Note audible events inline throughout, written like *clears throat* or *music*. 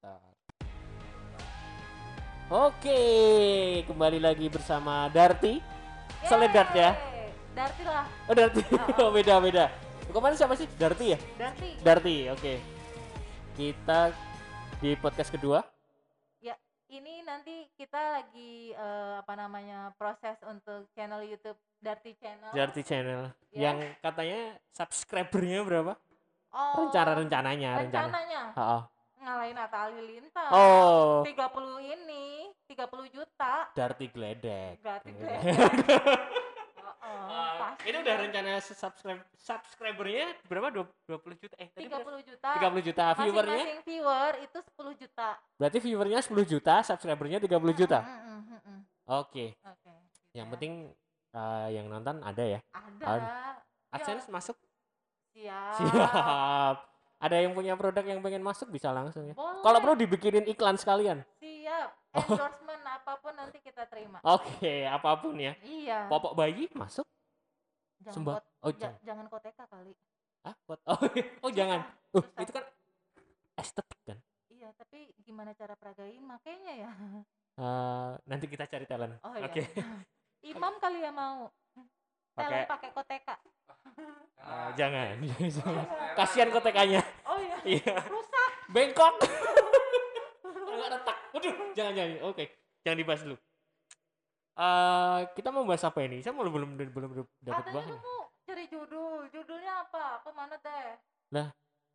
sebentar. Oke, kembali lagi bersama Darti. Soledad ya. Darti lah. Oh Darti, Oh, oh, *laughs* beda beda. Kemarin siapa sih? Darti ya? Darti. Darti, oke. Kita di podcast kedua. Ya, ini nanti kita lagi eh, apa namanya proses untuk channel YouTube Darti Channel. Darti Channel. Ya. Yang katanya subscribernya berapa? Oh, Rencana rencananya, rencana. rencananya Oh, ngalahin Atta Halilintar. oh. 30 ini, 30 juta. Darti Gledek. Darti Gitu. Gledek. *laughs* Oh, Uh, pasti ini udah rencana subscribe subscribernya berapa? Dua- 20 juta. Eh, tadi berapa? 30 juta. 30 juta. Viewernya? Masing-masing viewer itu 10 juta. Berarti viewernya 10 juta, subscribernya 30 juta. Mm, mm, mm, mm, mm. Oke. Oke. Yang gitu penting uh, yang nonton ada ya. ada. Ad- Ya, AdSense masuk? siap. Siap. Ada yang punya produk yang pengen masuk bisa langsung ya. Boleh. Kalau perlu dibikinin iklan sekalian. Siap. Oh. Endorsement apa pun nanti kita terima. Oke, apa pun ya. Iya. Popok bayi masuk? Jangan Sumba. kot- Oh, ja- jangan. koteka kali. Ah, buat- oh, *laughs* oh jangan. Uh, itu kan estetik kan. Iya, tapi gimana cara peragain makanya ya. Eh, nanti kita cari talent. Oh iya. Oke. Imam kali ya mau. Pakai pakai koteka. eh, *laughs* jangan. *laughs* Kasihan kotekannya. Oh iya. *laughs* Iya. Rusak. Bengkok. Enggak retak. Waduh, jangan jangan. Oke, jangan dibahas dulu. Eh, kita mau bahas apa ini? Saya belum belum belum belum dapat Katanya bahan. lu mau cari judul. Judulnya apa? Aku mana deh?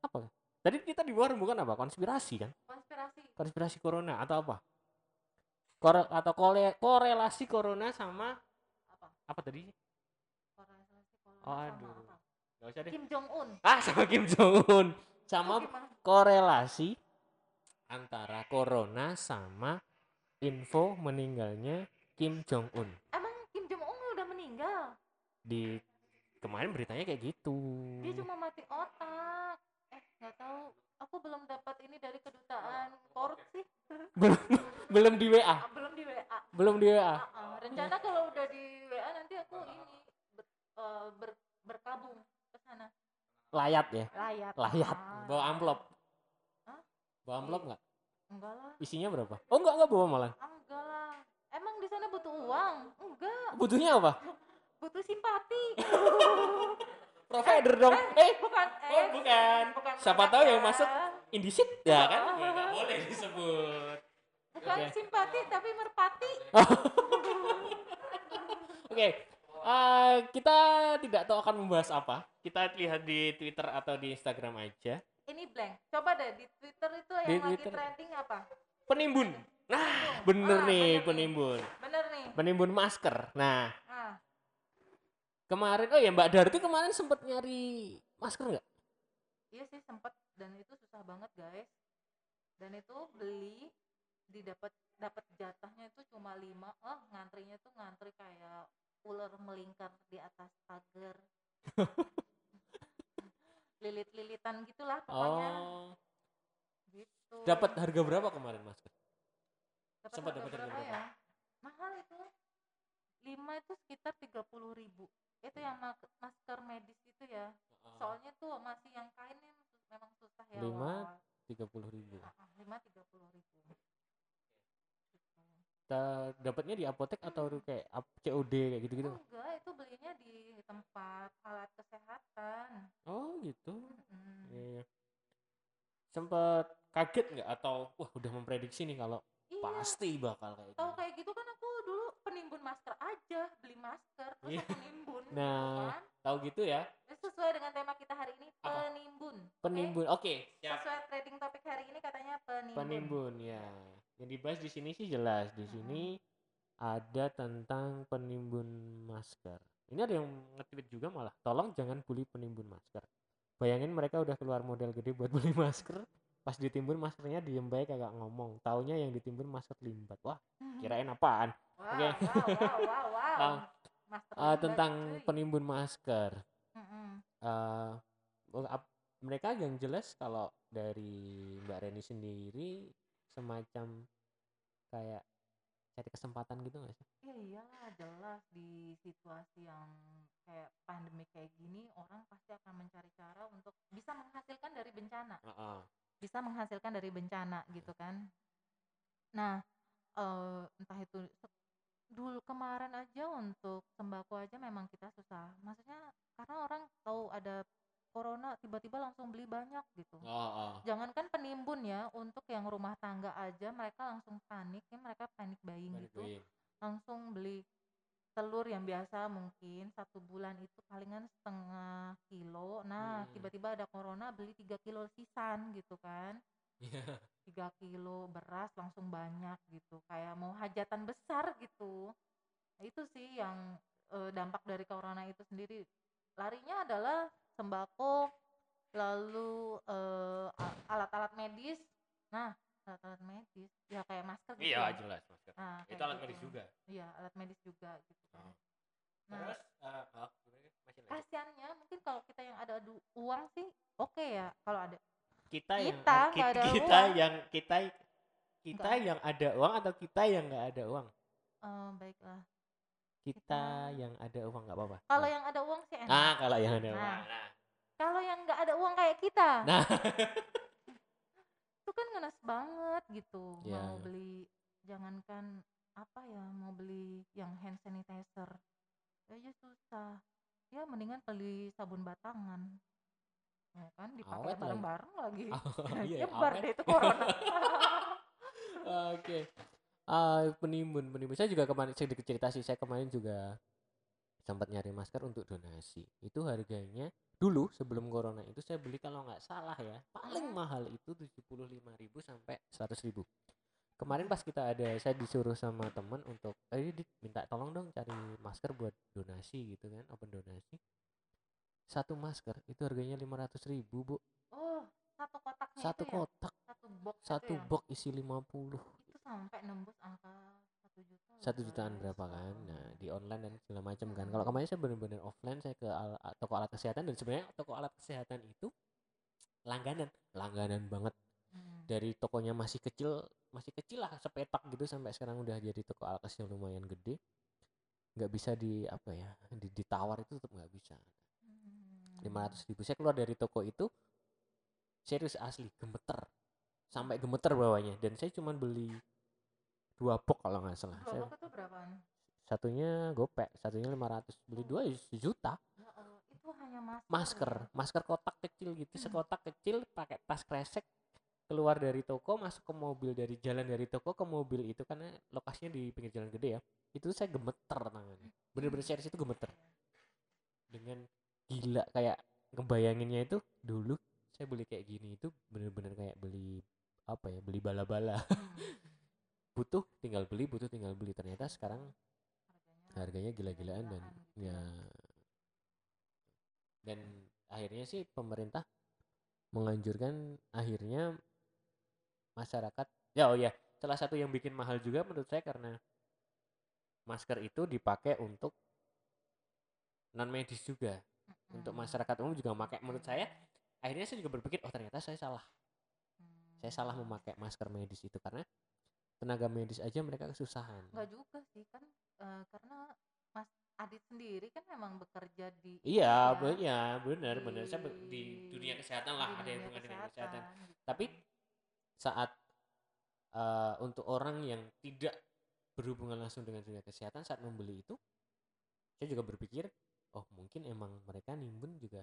Apa? Tadi kita di luar bukan apa? Konspirasi kan? Konspirasi. Konspirasi corona atau apa? Kore atau kole korelasi corona sama Apa? apa tadi? Korelasi corona Oh, sama aduh. Gak usah deh. Kim Jong Un. Ah, sama Kim Jong Un. Sama gimana? korelasi antara corona sama info meninggalnya Kim Jong Un. Emang Kim Jong Un udah meninggal? Di kemarin beritanya kayak gitu. Dia cuma mati otak. Eh, nggak tahu. Aku belum dapat ini dari kedutaan korupsi. *laughs* belum belum di WA, Ah, belum di WA. belum di WA. Ah, ah. Rencana kalau udah di WA nanti aku ini ber, eh, ber- berkabung ke sana. Layat ya, Layat. layat. Ah. Bawa amplop. Hah? Bawa amplop nggak? Enggak lah. Isinya berapa? Oh enggak enggak bawa malah. Ah, Enggak lah. Emang di sana butuh uang? Enggak. Butuhnya apa? *laughs* Butuh simpati. *laughs* Provider dong. Eh, bukan. oh Eh, bukan. bukan Siapa tahu yang ya. masuk indisit ya kan? *laughs* Ya, nggak boleh disebut. Bukan Oke. simpati tapi merpati. Oke, eh, kita tidak tahu akan membahas apa. Kita lihat di Twitter atau di Instagram aja. Ini blank. Coba deh di Twitter itu yang Di lagi Twitter. trending apa? Penimbun. Nah, bener Ah, nih bener nih. penimbun. Bener nih. Penimbun masker. Nah, Ah, kemarin oh ya Mbak Darti kemarin sempat nyari masker nggak? iya sih sempet dan itu susah banget guys. Dan itu beli didapat dapat jatahnya itu cuma lima. Oh, ngantrinya tuh ngantri kayak ular melingkar di atas pagar. *laughs* Lilit-lilitan gitulah pokoknya. Oh, Gitu. dapat harga berapa kemarin masker? Dapat sempat dapat harga berapa ya? Mahal itu. Lima itu sekitar tiga puluh ribu. Itu yang mak- masker medis itu ya. Soalnya tuh masih yang kainnya sus- memang susah ya. Lima? Tiga puluh ribu. Lima tiga puluh ribu. Ta- Dapatnya di apotek atau kayak COD kayak gitu-gitu? Enggak, itu belinya di tempat alat kesehatan. Oh gitu. Mm. Iya, iya. Sempet kaget nggak atau wah udah memprediksi nih kalau Iya, pasti bakal kayak tahu gini. kayak gitu kan aku dulu penimbun masker aja, beli masker terus Iya. aku nimbun. gitu Nah, kan. Tahu gitu ya? Sesuai dengan tema kita hari ini Apa? penimbun. Penimbun. Oke, siap. Sesuai trading topik hari ini katanya penimbun. Penimbun ya. Yang dibahas di sini sih jelas. Di sini ada tentang penimbun masker. Ini ada yang nge-tweet juga malah. Tolong jangan bully penimbun masker. Bayangin mereka udah keluar model gede buat beli masker. Pas ditimbun maskernya diem baik kagak ngomong. Taunya yang ditimbun masker limbat. Wah, kirain apaan? Wow, Oke. wow, wow, wow, wow. *laughs* Master Ah, limbat, tentang cuy. penimbun masker. Ap- mereka yang jelas kalau dari Mbak Reni sendiri semacam kayak cari kesempatan gitu nggak sih? Ya iyalah jelas di situasi yang kayak pandemi kayak gini orang pasti akan mencari cara untuk bisa menghasilkan dari bencana. Heeh. Bisa menghasilkan dari bencana gitu kan nah eh, entah itu dulu kemarin aja untuk sembako aja memang kita susah maksudnya karena orang tahu ada corona tiba-tiba langsung beli banyak gitu oh, oh. jangankan penimbun ya untuk yang rumah tangga aja mereka langsung panik ya mereka panik buying Balik gitu lagi. langsung beli telur yang biasa mungkin satu bulan itu palingan setengah kilo. Nah Hmm. tiba-tiba ada corona beli tiga kilo sisan gitu kan. Iya. tiga kilo beras langsung banyak gitu kayak mau hajatan besar gitu. Nah, itu sih yang eh, dampak dari corona itu sendiri. Larinya adalah sembako lalu a- alat-alat medis. Nah alat-alat medis ya kayak masker gitu iya ya. jelas masker nah, itu alat gitu. medis juga iya alat medis juga gitu kan Oh. nah terus eh, oh, masih lanjut. kasiannya mungkin kalau kita yang ada uang sih oke ya kalau ada kita yang Kita a- nggak ki- ada kita uang. yang kita kita Nggak. yang ada uang atau kita yang nggak ada uang eh, baiklah kita Kita- yang ada uang nggak apa-apa kalau Nah. yang ada uang sih enak ah kalau yang ada Nah. uang nah, kalau yang nggak ada uang kayak kita nah. *laughs* itu kan ngenes banget gitu Iya, mau iya. beli jangankan apa ya mau beli yang hand sanitizer aja susah ya mendingan beli sabun batangan ya kan dipakai Awet lagi. bareng-bareng lagi *laughs* Oh, *laughs* iya, nyebar deh itu corona *laughs* Oke. Ah, penimbun, penimbun. Saya juga kemarin sedikit cerita sih. Saya kemarin juga sempat nyari masker untuk donasi. Itu harganya dulu sebelum corona itu saya beli kalau nggak salah ya, paling mahal itu 75.000 sampai 100.000. Kemarin pas kita ada saya disuruh sama temen untuk eh minta tolong dong cari masker buat donasi gitu kan, open donasi. Satu masker itu harganya 500.000, Bu. oh satu kotaknya Satu ya kotak, satu box satu ya? box isi 50. itu sampai nembus angka satu jutaan berapa kan? Nah di online dan segala macam kan. Kalau kemarin saya benar-benar offline saya ke al- toko alat kesehatan dan sebenarnya toko alat kesehatan itu langganan langganan banget. Hmm. dari tokonya masih kecil masih kecil lah sepetak gitu sampai sekarang udah jadi toko alat kesehatan lumayan gede. Nggak bisa di apa ya di, ditawar itu tetap nggak bisa. Hmm. lima ratus ribu. Saya keluar dari toko itu serius asli gemeter. Sampai gemeter bawahnya. Dan saya cuma beli dua box kalau nggak salah Dua box itu berapaan? satunya gopek satunya 500 beli dua ya sejuta Ya Allah, itu hanya masker. masker ya. masker kotak kecil gitu sekotak kecil pakai tas kresek keluar dari toko masuk ke mobil dari jalan dari toko ke mobil itu karena lokasinya di pinggir jalan gede ya itu saya gemeter tangannya bener-bener serius itu gemeter dengan gila kayak ngebayanginnya itu dulu saya beli kayak gini itu bener-bener kayak beli apa ya beli bala-bala Hmm. Butuh tinggal beli butuh tinggal beli. Ternyata sekarang harganya gila-gilaan dan ya dan akhirnya sih pemerintah menganjurkan akhirnya masyarakat ya oh ya salah satu yang bikin mahal juga menurut saya karena masker itu dipakai untuk non medis juga. Untuk masyarakat umum juga memakai. Menurut saya akhirnya saya juga berpikir oh ternyata saya salah. Saya salah memakai masker medis itu. Karena tenaga medis aja mereka kesusahan Enggak juga sih kan eh, karena Mas Adit sendiri kan memang bekerja di Iya, ini be- ya, ya benar benar saya di dunia kesehatan lah ada yang hubungan dengan kesehatan. gitu. Tapi saat eh, untuk orang yang tidak berhubungan langsung dengan dunia kesehatan saat membeli itu, saya juga berpikir, oh mungkin emang mereka nimbun juga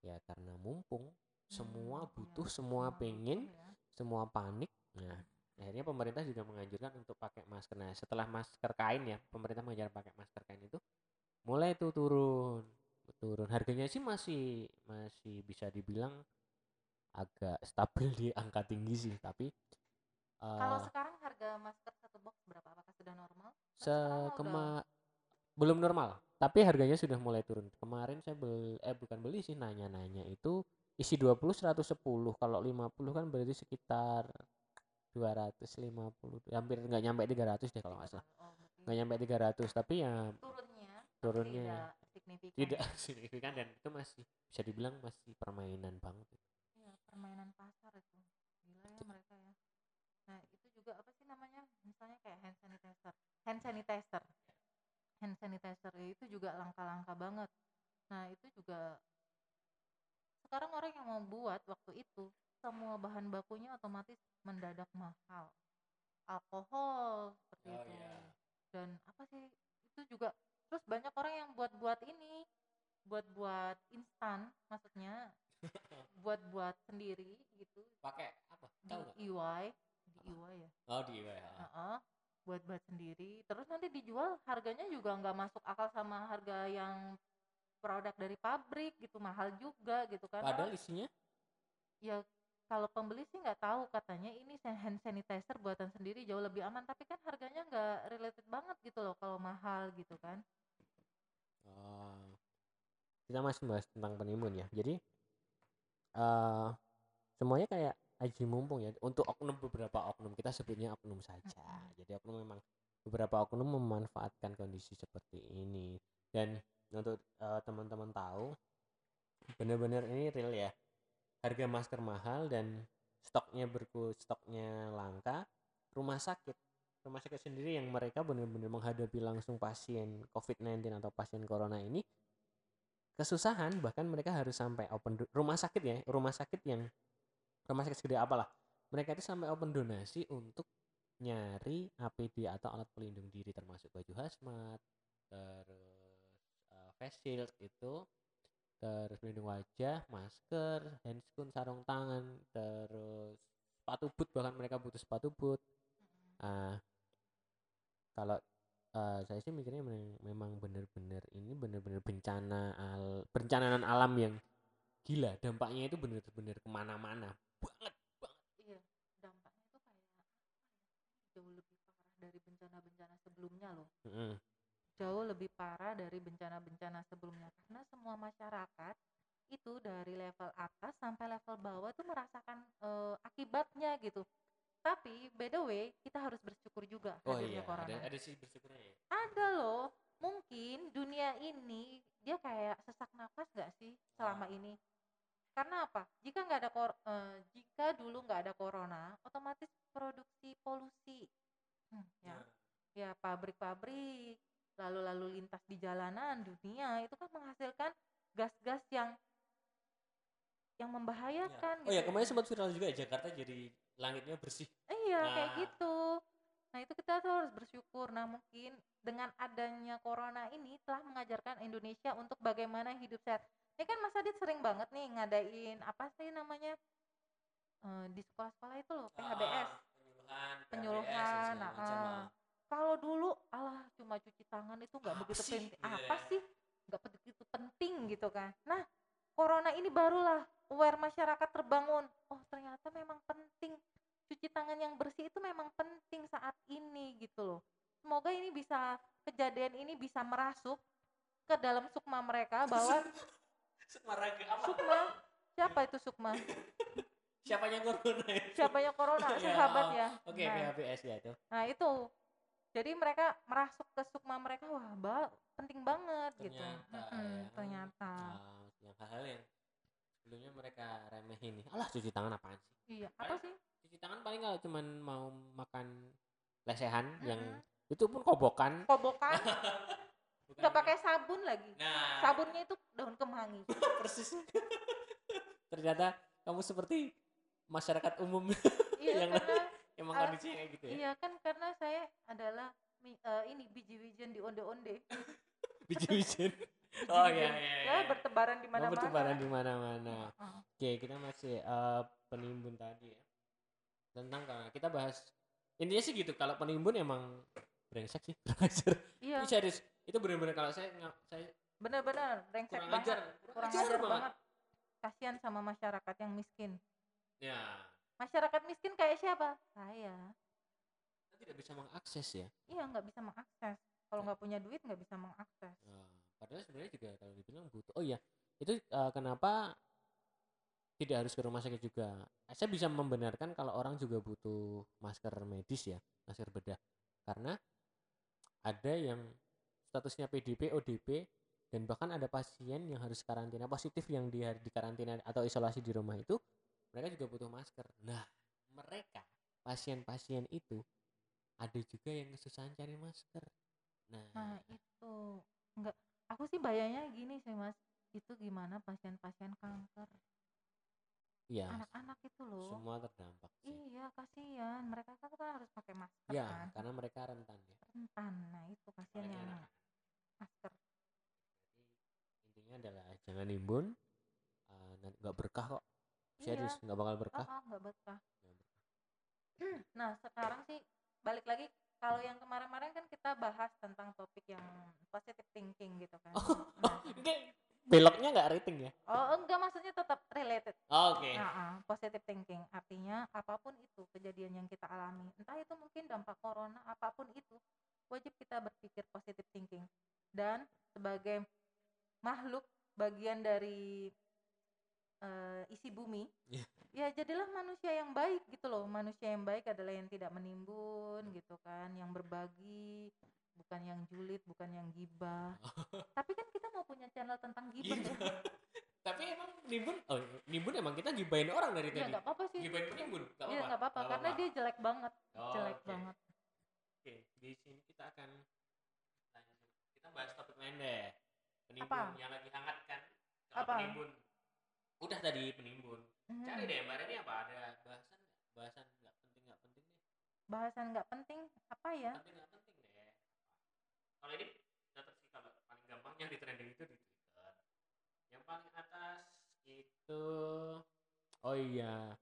ya karena mumpung semua Hmm, butuh, iya, semua pengen, ya. semua panik. Nah, akhirnya pemerintah juga menganjurkan untuk pakai masker. Nah, setelah masker kain ya, pemerintah mengajarkan pakai masker kain itu mulai tuh turun. Turun. Harganya sih masih masih bisa dibilang agak stabil di angka tinggi sih, tapi Kalau eh sekarang harga masker satu box berapa? Apakah sudah normal? Kan se sekarang mah udah- kema- belum normal, tapi harganya sudah mulai turun. Kemarin saya beli eh bukan beli sih nanya-nanya itu isi 20 110. Kalau 50 kan berarti sekitar 250 hampir nggak nyampe 300 deh kalau nggak salah Oh, berarti nggak nyampe 300 tapi ya turunnya turunnya tidak signifikan tidak ya. *laughs* signifikan dan itu masih bisa dibilang masih permainan banget Iya, permainan pasar itu. Gila ya mereka ya. Nah, itu juga apa sih namanya? Misalnya kayak hand sanitizer. Hand sanitizer. Hand sanitizer itu juga langka-langka banget. Nah, itu juga sekarang orang yang mau buat waktu itu semua bahan bakunya otomatis mendadak mahal. Alkohol seperti Oh, itu. iya. dan apa sih itu juga terus banyak orang yang buat buat ini buat buat instan maksudnya *laughs* buat buat sendiri gitu. Pakai apa? Di tahu nggak? EY di EY ya. Oh di IWA Heeh, buat buat sendiri. Terus nanti dijual harganya juga nggak masuk akal sama harga yang produk dari pabrik gitu. Mahal juga gitu kan. Padahal isinya? Ya kalau pembeli sih nggak tahu katanya ini hand sanitizer buatan sendiri jauh lebih aman tapi kan harganya nggak related banget gitu loh kalau mahal gitu kan Oh. Kita masih bahas tentang penimbun ya. Jadi eh semuanya kayak aji mumpung ya. Untuk oknum beberapa oknum kita sebutnya oknum saja. Jadi oknum memang beberapa oknum memanfaatkan kondisi seperti ini. Dan untuk eh, teman-teman tahu benar-benar ini real ya. Harga masker mahal dan stoknya berku stoknya langka. Rumah sakit rumah sakit sendiri yang mereka benar-benar menghadapi langsung pasien COVID-19 atau pasien corona ini kesusahan bahkan mereka harus sampai open rumah sakit ya rumah sakit yang rumah sakit segede apalah mereka itu sampai open donasi untuk nyari APD atau alat pelindung diri termasuk baju hazmat terus eh, face shield itu terus pelindung wajah masker handscoon sarung tangan terus sepatu boot bahkan mereka butuh sepatu boot. Ah, kalau eh, saya sih mikirnya memang, benar-benar ini benar-benar bencana al bencananan alam yang gila. Dampaknya itu benar-benar ke mana-mana. Banget iya dampaknya tuh kayak ya, jauh lebih parah dari bencana-bencana sebelumnya loh. Mm-mm. Jauh lebih parah dari bencana-bencana sebelumnya. Karena semua masyarakat itu dari level atas sampai level bawah tuh merasakan eh, akibatnya gitu. Tapi by the way kita harus bersyukur juga oh iya corona. ada ada sih bersyukurnya ya. Ada loh. Mungkin dunia ini dia kayak sesak nafas gak sih selama Ah. ini? Karena apa? Jika nggak ada kor eh, jika dulu nggak ada corona otomatis produksi polusi. Hmm, ya. Ya pabrik-pabrik lalu lalu lintas di jalanan dunia itu kan menghasilkan gas-gas yang yang membahayakan oh ya gitu. kemarin sempat viral juga ya, Jakarta jadi langitnya bersih Iya kayak Nah. gitu. Nah itu kita tuh harus bersyukur. Nah mungkin dengan adanya corona ini telah mengajarkan Indonesia untuk bagaimana hidup sehat. Ini kan Mas Adit sering banget nih ngadain apa sih namanya Eh, di sekolah-sekolah itu loh PHBS. penyuluhan Penyuluhan, segala nah, macam, ah. ah. Kalau dulu alah cuma cuci tangan itu nggak begitu sih? penting. Gitu Apa ya. sih? Nggak begitu penting gitu kan. Nah corona ini barulah aware masyarakat terbangun. Oh ternyata memang penting cuci tangan yang bersih itu memang penting saat ini gitu loh. Semoga ini bisa kejadian ini bisa merasuk ke dalam sukma mereka bahwa Sukmaraga apa sukma siapa itu sukma? siapanya corona ya Siapanya corona? Ya, Sahabat ya. oke Nah, PHBS ya itu Nah itu, jadi mereka merasuk ke sukma mereka, wah mbak penting banget gitu. Ternyata Mm-mm, ya. ternyata. Ah, yang hal-hal yang sebelumnya mereka remehin nih alah cuci tangan apaan sih Iya, apa sih? cuci tangan paling kalau cuman mau makan lesehan yang Mm-mm. itu pun kobokan Kobokan, *laughs* nggak pakai sabun lagi. nah Sabunnya itu daun kemangi. *laughs* persis *laughs* ternyata kamu seperti masyarakat umum iya, Yang karena emang Ah, kondisinya kayak gitu ya iya kan karena saya adalah eh, ini biji wijen di onde-onde. *laughs* biji wijen *laughs* oh iya iya Ya iya. bertebaran di Mau mana-mana. bertebaran di mana-mana Ah, Oke, kita masih eh, penimbun tadi ya. Tentang kita bahas intinya sih gitu. Kalau penimbun emang brengsek sih, *laughs* kurang ajar. Iya, Ini serius. Itu benar-benar kalau saya nggak saya benar-benar brengsek kurang banget. ajar, Kurang ajar ajar banget. Kasihan sama masyarakat yang miskin. Ya, Masyarakat miskin kayak siapa? Saya. tidak bisa mengakses ya. Iya nggak bisa mengakses. Kalau nggak punya duit nggak bisa mengakses. Nah, padahal sebenarnya juga kalau dibilang butuh. Oh iya, itu eh, kenapa tidak harus ke rumah sakit juga. Saya bisa membenarkan kalau orang juga butuh masker medis ya, masker bedah. Karena ada yang statusnya PDP, ODP, dan bahkan ada pasien yang harus karantina positif yang di di karantina atau isolasi di rumah itu, mereka juga butuh masker. Nah, mereka pasien-pasien itu ada juga yang kesusahan cari masker. Nah, Nah itu. Nggak. Aku sih bayangnya gini sih mas. Itu gimana pasien-pasien kanker? iya. Anak-anak itu loh. Semua terdampak sih. Iya kasihan. Mereka kan kan harus pakai masker ya kan. karena mereka rentan ya. Rentan. Nah itu kasihan yang masker. Intinya adalah jangan nimbun eh, nanti nggak berkah kok serius nggak bakal oh, berkah. Oh, nggak berkah. *clears throat* nah sekarang sih balik lagi kalau yang kemarin-kemarin kan kita bahas tentang topik yang positive thinking gitu kan. Nah, *laughs* ini beloknya nggak rating ya? Oh enggak maksudnya tetap related. Oke. Nah, ah, positive thinking. Artinya apa pun itu kejadian yang kita alami, entah itu mungkin dampak corona, apa pun itu, wajib kita berpikir positive thinking. Dan sebagai makhluk bagian dari eh, isi bumi, Iya. ya jadilah manusia yang baik gitu loh. Manusia yang baik adalah yang tidak menimbun gitu kan, yang berbagi, bukan yang julid, bukan yang gibah. *laughs* Tapi kan kita mau punya channel tentang gibah ya. Gibah. *laughs* tapi emang nimbun oh nimbun emang kita gibain orang dari Ya tadi nggak apa-apa sih. gibain penimbun nggak Iya apa-apa nggak apa-apa karena dia jelek banget, Oh, jelek oke. banget. Oke, di sini kita akan lanjut. Kita bahas topik lain deh. Penimbun Apa? yang lagi hangat kan? Kalau Apa? penimbun. Udah tadi penimbun. Mhm. Cari deh Mbak Reni apa ada bahasan? Bahasan nggak penting nggak penting deh. Bahasan nggak penting apa ya? Penting nggak penting deh. Kalau ini dapat sih kalau paling gampang yang di trending itu di Twitter. Yang paling atas itu oh iya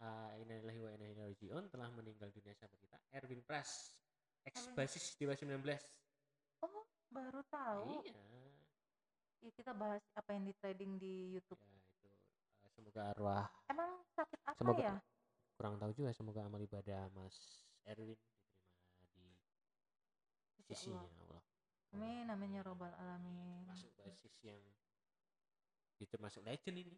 uh, Innalillahi wa inna ilaihi raji'un telah meninggal dunia sahabat kita Erwin Pras ex basis Dewa 19 Oh baru tahu. iya Ya, kita bahas apa yang di trading di YouTube. ya itu uh, semoga arwah Emang sakit apa Semoga- ya? kurang tahu juga semoga amal ibadah Mas Erwin diterima di sisinya Allah. Allah Amin, amin ya robbal alamin. masuk basis yang itu termasuk legend ini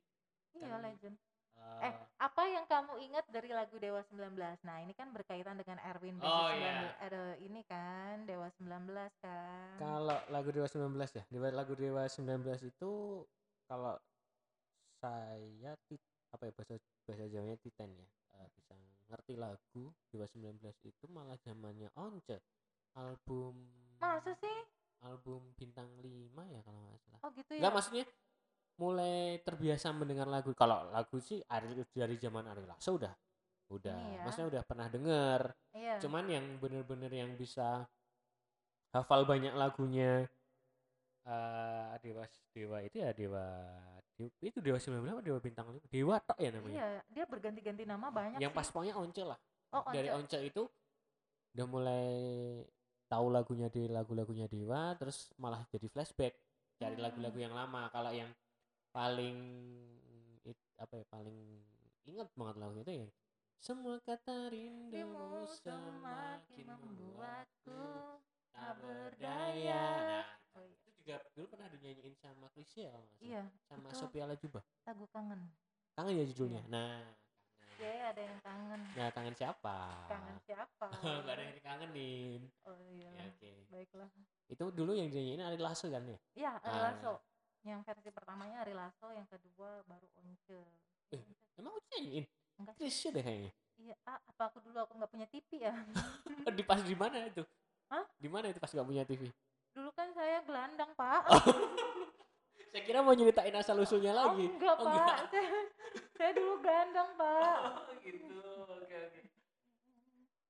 Iya kan- legend. Uh, Eh, apa yang kamu ingat dari lagu Dewa 19? Nah, ini kan berkaitan dengan Erwin Basis Oh, 19. iya. Ada ini kan Dewa 19 kan. Kalau lagu Dewa 19 ya, Dewa lagu Dewa 19 itu kalau saya tit, apa ya bahasa bahasa Jawanya Titan ya. eh, bisa ngerti lagu Dewa 19 itu malah zamannya Once. Album Masa sih? album bintang 5 ya kalau nggak salah. Oh gitu ya. Enggak maksudnya mulai terbiasa mendengar lagu. Kalau lagu sih dari dari zaman Ari Lasso udah udah Ini ya. maksudnya udah pernah denger Iya. cuman yang bener-bener yang bisa hafal banyak lagunya eh dewa dewa itu ya dewa Dew- itu dewa 19 apa dewa bintang lima dewa tok ya namanya Iya, dia berganti-ganti nama banyak yang sih. pas pokoknya once lah oh, dari Once. once itu udah mulai tahu lagunya di lagu-lagunya dewa terus malah jadi flashback cari Hmm. lagu-lagu yang lama kalau yang paling it- apa ya paling ingat banget lagunya itu ya semua kata rindumu semakin membuatku tak berdaya. Nah, Oh, iya. itu juga dulu pernah dinyanyiin sama Krisya. Iya, sama Sophia Lajuba. lagu kangen. Kangen ya judulnya. Iya. Nah. Ya, ada yang kangen. Nah, kangen siapa? Kangen siapa? *laughs* Gak ada yang dikangenin. Oh iya. Ya, oke. Baiklah. Itu dulu yang dinyanyiin Ari Lasso kan ya? Iya, Ari Ah. Lasso. Yang versi pertamanya Ari Lasso, yang kedua baru Once. Eh. Emang udah nyanyiin? Enggak Krisya deh kayaknya. Iya, ah, apa aku dulu aku nggak punya TV ya? *laughs* di pas di mana itu? Hah? Di mana itu pas gak punya TV? dulu kan saya gelandang, Pak. *laughs* Saya kira mau nyeritain asal usulnya Oh, lagi. enggak, Oh, Pak. enggak. Saya, saya dulu gelandang, Pak. *laughs* Oh gitu, oke oke.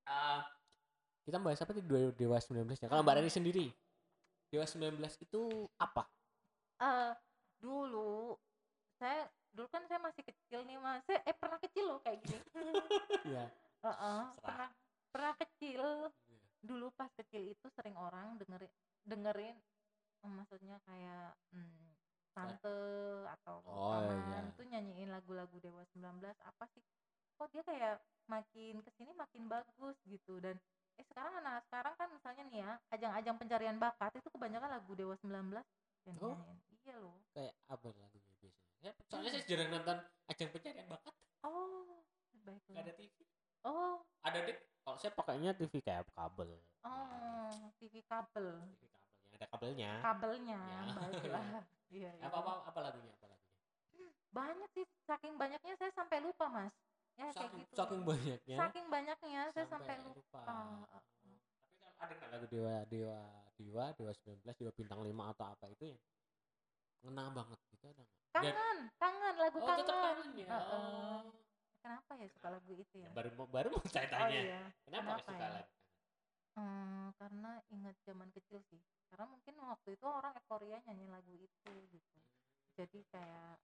Ah, kita bahas apa Dewa Dewa 19 ya? Kalau Mbak Rani sendiri, Dewa 19 itu apa? Eh, dulu saya dulu kan saya masih kecil nih mas saya, eh pernah kecil loh kayak gini *laughs* Iya. Heeh, Serah. pernah pernah kecil dulu pas kecil itu sering orang dengerin dengerin eh, maksudnya kayak hmm, tante atau Oh, paman iya. tuh nyanyiin lagu-lagu Dewa 19 apa sih kok dia kayak makin ke sini makin bagus gitu dan eh sekarang anak sekarang kan misalnya nih ya ajang-ajang pencarian bakat itu kebanyakan lagu Dewa 19 yang Oh. dinyanyiin iya loh Kayak apa lagunya biasanya? Ya, soalnya saya jarang nonton ajang pencarian bakat, oh nggak baiklah ada TV. oh Ada deh. Kalau saya pakainya TV kayak kabel. oh TV kabel TV kabelnya ada kabelnya. kabelnya Ya. baiklah *laughs* iya iya. Apa apa apa lagunya? Apa lagunya? banyak sih saking banyaknya saya sampai lupa mas ya kayak Saking, gitu saking banyaknya. saking banyaknya saya sampai lupa Ah, Ah, ah. Tapi kalau ada nggak lagu Dewa Dewa Dewa Dewa 19 Dewa bintang 5 atau apa itu yang ngena banget gitu ada nggak? Dan- kangen kangen lagu oh kangen tetap kangen ya? Heeh. Oh. kenapa ya suka lagu itu ya? Baru mau baru mau *laughs* saya oh tanya. iya. Kenapa, kenapa suka ya? lagu? Hmm, karena ingat zaman kecil sih. Karena mungkin waktu itu orang euforia nyanyi lagu itu gitu. Jadi kayak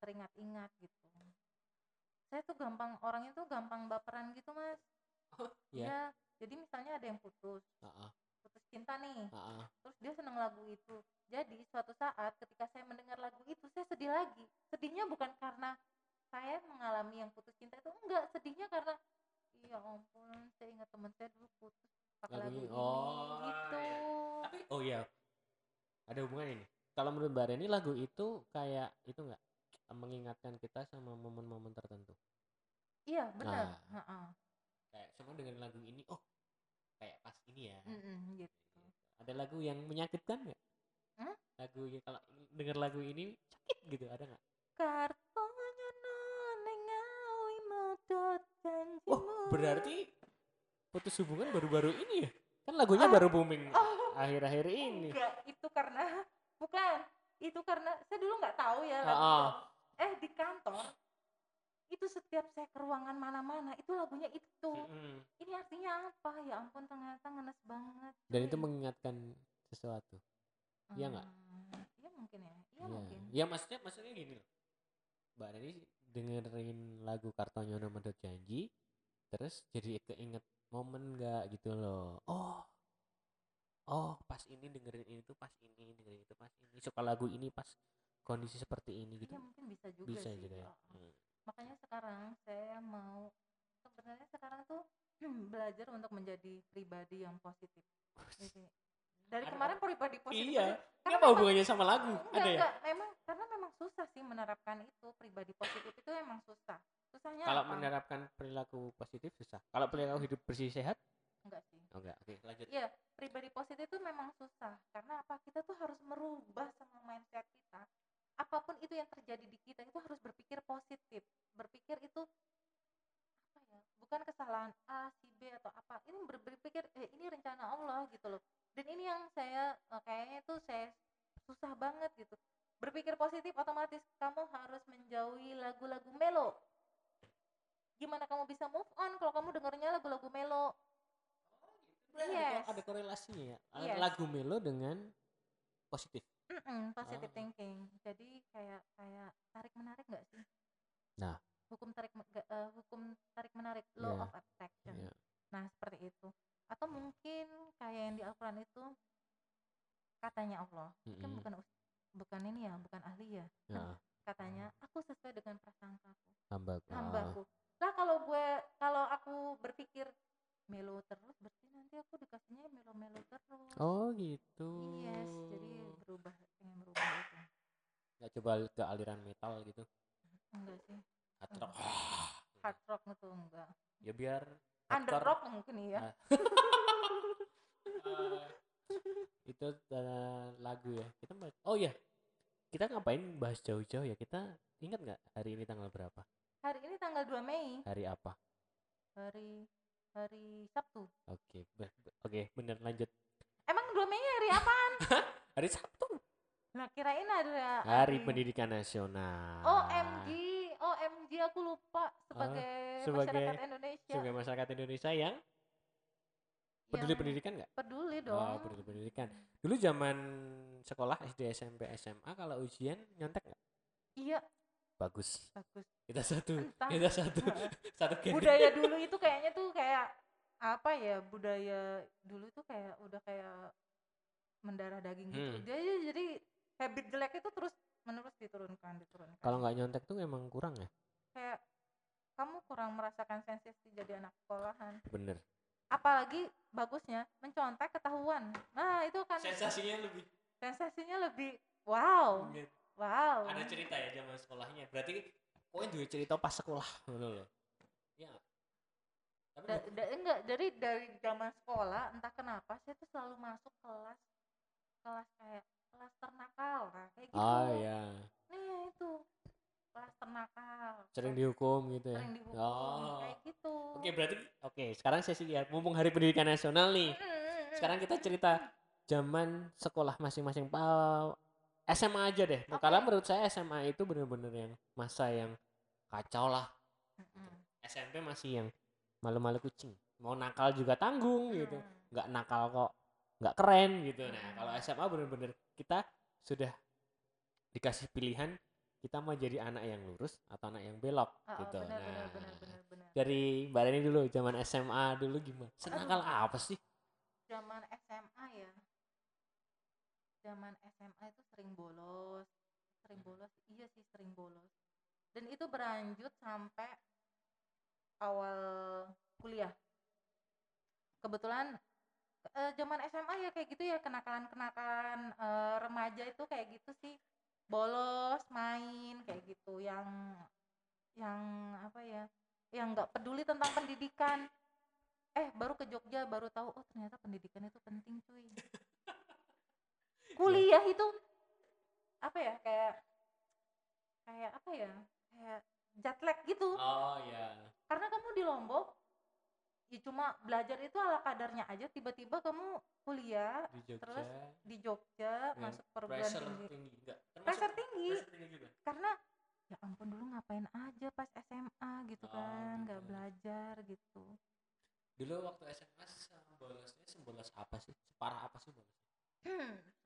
teringat-ingat gitu. Saya tuh gampang orangnya tuh gampang baperan gitu mas. Oh, iya? Iya, jadi misalnya ada yang putus. Heeh, putus cinta nih. Heeh. terus dia seneng lagu itu. Jadi suatu saat ketika saya mendengar lagu itu saya sedih lagi. Sedihnya bukan karena saya mengalami yang putus cinta itu enggak. Sedihnya karena ya ampun saya ingat teman saya dulu putus pakai lagu Lagunya- ini. oh, gitu. iya. tapi oh iya. Ada hubungan ini? Kalau menurut mbak Reni lagu itu kayak itu nggak mengingatkan kita sama momen-momen tertentu? Iya benar. Nah. Heeh. kayak semua dengan lagu ini. Oh kayak pas ini ya. Mm-mm, gitu. Ada lagu yang menyakitkan nggak? Lagu yang kalau denger lagu ini sakit gitu ada nggak? Kartonya nengawi medot janjimu. Oh berarti putus hubungan baru-baru ini ya? Kan lagunya Ah. baru booming Oh. akhir-akhir ini. Enggak itu karena bukan itu karena saya dulu nggak tahu ya lagu Ah, ah. itu. eh di kantor itu setiap saya ke ruangan mana-mana itu lagunya itu Mm-mm. ini artinya apa ya ampun ternyata ngenes banget dan itu mengingatkan sesuatu iya nggak? Hmm, iya mungkin ya iya Iya. mungkin Ya maksudnya maksudnya gini loh. Mbak Neni dengerin lagu Kartonyono Medot Janji terus jadi keinget momen nggak gitu loh. Oh. Oh, pas ini dengerin ini tuh pas ini, dengerin itu pas ini. Suka lagu ini pas kondisi seperti ini gitu. iya mungkin bisa juga Bisa sih juga ya. Oh. Hmm. Makanya sekarang saya mau sebenarnya sekarang tuh *clears throat* belajar untuk menjadi pribadi yang positif Jadi, dari kemarin pribadi positif Iya. Ini Karena apa memang- hubungannya sama lagu? enggak, Ada ya? enggak, memang karena memang susah sih menerapkan itu pribadi positif itu emang susah susahnya Kalau apa? menerapkan perilaku positif susah. Kalau perilaku hidup bersih sehat? enggak sih Oh enggak. Oke, lanjut. Iya, pribadi positif itu memang susah. Karena apa? Kita tuh harus merubah sama mindset kita. Apa pun itu yang terjadi di kita itu harus berpikir positif. Berpikir itu apa ya? Bukan kesalahan A, si B atau apa. Ini ber- berpikir eh ini rencana Allah gitu loh. Dan ini yang saya eh, kayaknya itu saya susah banget gitu. Berpikir positif otomatis kamu harus menjauhi lagu-lagu melo. Gimana kamu bisa move on kalau kamu dengarnya lagu-lagu melo? Ada- Yes. Ada korelasinya ya. Yes. Lagu melo dengan positif. Mm-mm, positive Oh. thinking. Jadi kayak kayak tarik menarik nggak sih? Nah. Hukum tarik eh, hukum tarik menarik law Iya. of attraction. Iya. Nah seperti itu. Atau mungkin kayak yang di Al-Quran itu katanya Allah. Kan Mm-mm. bukan us- bukan ini ya, bukan ahli ya. Ya, Katanya aku sesuai dengan prasangkaku, hambaku. Ah. hambaku. Lah kalau gue kalau aku berpikir melo terus berarti nanti aku dikasihnya melo-melo terus. Oh gitu. Yes, jadi berubah pengen berubah itu. Nggak coba ke aliran metal gitu. Enggak sih. Hard rock. hard rock itu enggak Ya biar under hardcore. rock mungkin iya Ah. Eh, itu eh, lagu ya. Kita ma- Oh ya. Kita ngapain bahas jauh-jauh ya? Kita ingat nggak hari ini tanggal berapa? hari ini tanggal 2 Mei Hari apa? hari hari Sabtu Oke, be- oke, bener lanjut. emang 2 Mei hari apaan *laughs* Hari Sabtu. nah kirain ada Hari Pendidikan Nasional. OMG OMG aku lupa sebagai, Oh, sebagai- masyarakat Indonesia Sebagai masyarakat Indonesia yang peduli yang pendidikan nggak? peduli Oh, dong peduli pendidikan. Dulu zaman sekolah SD, SMP, SMA kalau ujian nyontek nggak? iya Bagus. bagus Kita satu. Entah. Kita satu. *laughs* satu geng. budaya dulu itu kayaknya tuh kayak apa ya budaya dulu tuh kayak udah kayak mendarah daging gitu Hmm. jadi jadi habit jelek itu terus menerus diturunkan diturunkan Kalau nggak nyontek tuh emang kurang ya? kayak kamu kurang merasakan sensasi jadi anak sekolahan Bener. Apalagi bagusnya mencontek ketahuan nah itu kan Sensasinya lebih. sensasinya lebih wow wow Ada cerita ya zaman sekolahnya. Berarti pokoknya dua cerita pas sekolah. Loh. Iya nggak? Tapi Da- da- enggak dari dari zaman sekolah entah kenapa saya tuh selalu masuk kelas kelas kayak kelas ternakal nah, kayak gitu Oh iya. nih itu kelas ternakal Sering dihukum gitu ya. sering dihukum Oh. kayak gitu Oke, berarti oke, sekarang sesi ya. Mumpung Hari Pendidikan Nasional nih. Sekarang kita cerita zaman sekolah masing-masing. SMA aja deh. Oke. Karena menurut saya SMA itu bener-bener yang masa yang kacau lah. SMP masih yang malu-malu kucing. Mau nakal juga tanggung gitu. Nggak nakal kok nggak keren gitu. Nah, kalau SMA bener-bener kita sudah dikasih pilihan kita mau jadi anak yang lurus atau anak yang belok Oh, gitu. benar, nah, benar, benar, benar, benar. dari Mbak Reni dulu zaman SMA dulu gimana? Senakal apa sih? zaman SMA ya zaman SMA itu sering bolos sering bolos iya sih sering bolos dan itu berlanjut sampai awal kuliah kebetulan eh, zaman SMA ya kayak gitu ya kenakalan kenakalan remaja itu kayak gitu sih bolos main kayak gitu. Yang yang apa ya yang nggak peduli tentang pendidikan. Eh baru ke Jogja baru tahu oh ternyata pendidikan itu penting cuy. *laughs* Kuliah itu apa ya kayak kayak apa ya kayak jet lag gitu. Oh ya. karena kamu di Lombok ya cuma belajar itu ala kadarnya aja tiba-tiba kamu kuliah Di Jogja. Terus di Jogja dengan masuk perguruan tinggi tinggi enggak? Pressure tinggi pressure tinggi juga. karena ya ampun dulu ngapain aja pas SMA gitu Oh, kan nggak gitu. belajar gitu Dulu waktu SMA sembolosnya sembolos apa sih? Separah apa sih bolos?